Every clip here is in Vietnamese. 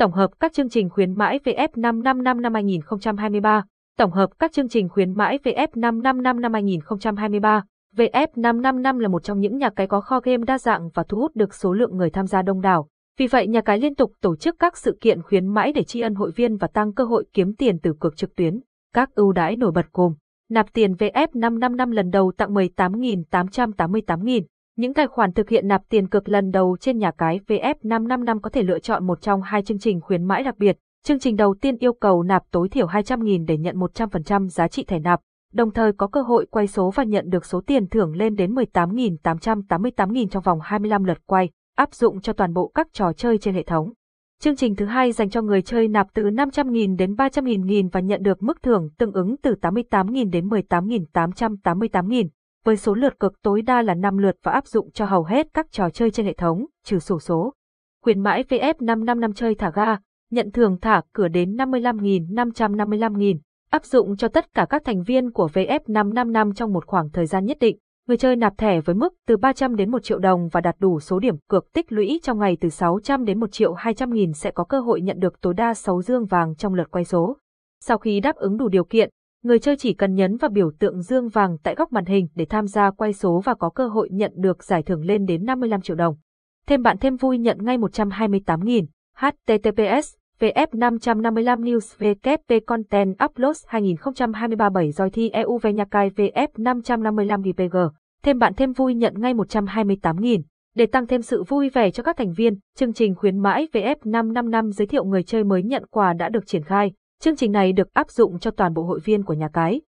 Tổng hợp các chương trình khuyến mãi VF555 năm 2023. Tổng hợp các chương trình khuyến mãi VF555 năm 2023. VF555 là một trong những nhà cái có kho game đa dạng và thu hút được số lượng người tham gia đông đảo. Vì vậy nhà cái liên tục tổ chức các sự kiện khuyến mãi để tri ân hội viên và tăng cơ hội kiếm tiền từ cược trực tuyến. Các ưu đãi nổi bật gồm nạp tiền VF555 lần đầu tặng 18.888.000. Những tài khoản thực hiện nạp tiền cược lần đầu trên nhà cái VF555 có thể lựa chọn một trong hai chương trình khuyến mãi đặc biệt. Chương trình đầu tiên yêu cầu nạp tối thiểu 200.000 để nhận 100% giá trị thẻ nạp, đồng thời có cơ hội quay số và nhận được số tiền thưởng lên đến 18.888.000 trong vòng 25 lượt quay, áp dụng cho toàn bộ các trò chơi trên hệ thống. Chương trình thứ hai dành cho người chơi nạp từ 500.000 đến 300.000 và nhận được mức thưởng tương ứng từ 88.000 đến 18.888.000, với số lượt cực tối đa là 5 lượt và áp dụng cho hầu hết các trò chơi trên hệ thống, trừ sổ số. Khuyến mãi VF555 chơi thả ga, nhận thưởng thả cửa đến 55.555.000, áp dụng cho tất cả các thành viên của VF555 trong một khoảng thời gian nhất định. Người chơi nạp thẻ với mức từ 300 đến 1 triệu đồng và đạt đủ số điểm cược tích lũy trong ngày từ 600 đến 1 triệu 200 nghìn sẽ có cơ hội nhận được tối đa 6 dương vàng trong lượt quay số. Sau khi đáp ứng đủ điều kiện, người chơi chỉ cần nhấn vào biểu tượng dương vàng tại góc màn hình để tham gia quay số và có cơ hội nhận được giải thưởng lên đến 55 triệu đồng. Thêm bạn thêm vui nhận ngay 128.000. HTTPS VF555 News VKP Content Uploads 2023 7 doi thi EU Venyakai cai VF555 GPG. Thêm bạn thêm vui nhận ngay 128.000. Để tăng thêm sự vui vẻ cho các thành viên, chương trình khuyến mãi VF555 giới thiệu người chơi mới nhận quà đã được triển khai. Chương trình này được áp dụng cho toàn bộ hội viên của nhà cái.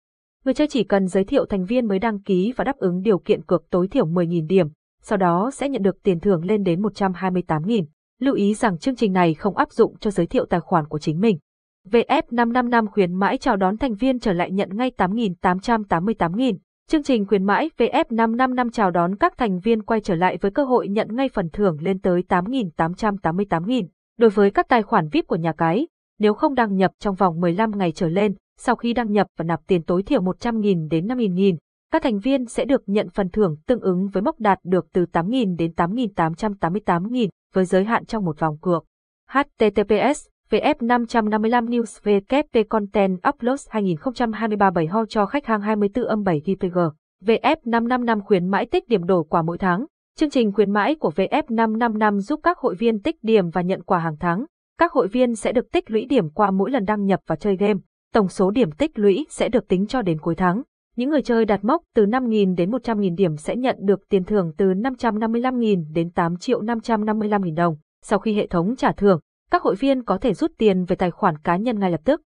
Người chơi chỉ cần giới thiệu thành viên mới đăng ký và đáp ứng điều kiện cược tối thiểu 10.000 điểm, sau đó sẽ nhận được tiền thưởng lên đến 128.000. Lưu ý rằng chương trình này không áp dụng cho giới thiệu tài khoản của chính mình. VF555 khuyến mãi chào đón thành viên trở lại nhận ngay 8.888.000. Chương trình khuyến mãi VF555 chào đón các thành viên quay trở lại với cơ hội nhận ngay phần thưởng lên tới 8.888.000. Đối với các tài khoản VIP của nhà cái, nếu không đăng nhập trong vòng 15 ngày trở lên, sau khi đăng nhập và nạp tiền tối thiểu 100.000 đến 50.000, các thành viên sẽ được nhận phần thưởng tương ứng với mốc đạt được từ 8.000 đến 8.888.000 với giới hạn trong một vòng cược. HTTPS VF555 News VKP Content Uploads 2023 7 ho cho khách hàng 24 âm 7 GPG. VF555 khuyến mãi tích điểm đổi quả mỗi tháng. Chương trình khuyến mãi của VF555 giúp các hội viên tích điểm và nhận quà hàng tháng. Các hội viên sẽ được tích lũy điểm qua mỗi lần đăng nhập và chơi game. Tổng số điểm tích lũy sẽ được tính cho đến cuối tháng. Những người chơi đạt mốc từ 5.000 đến 100.000 điểm sẽ nhận được tiền thưởng từ 555.000 đến 8 triệu 555.000 đồng. Sau khi hệ thống trả thưởng, các hội viên có thể rút tiền về tài khoản cá nhân ngay lập tức.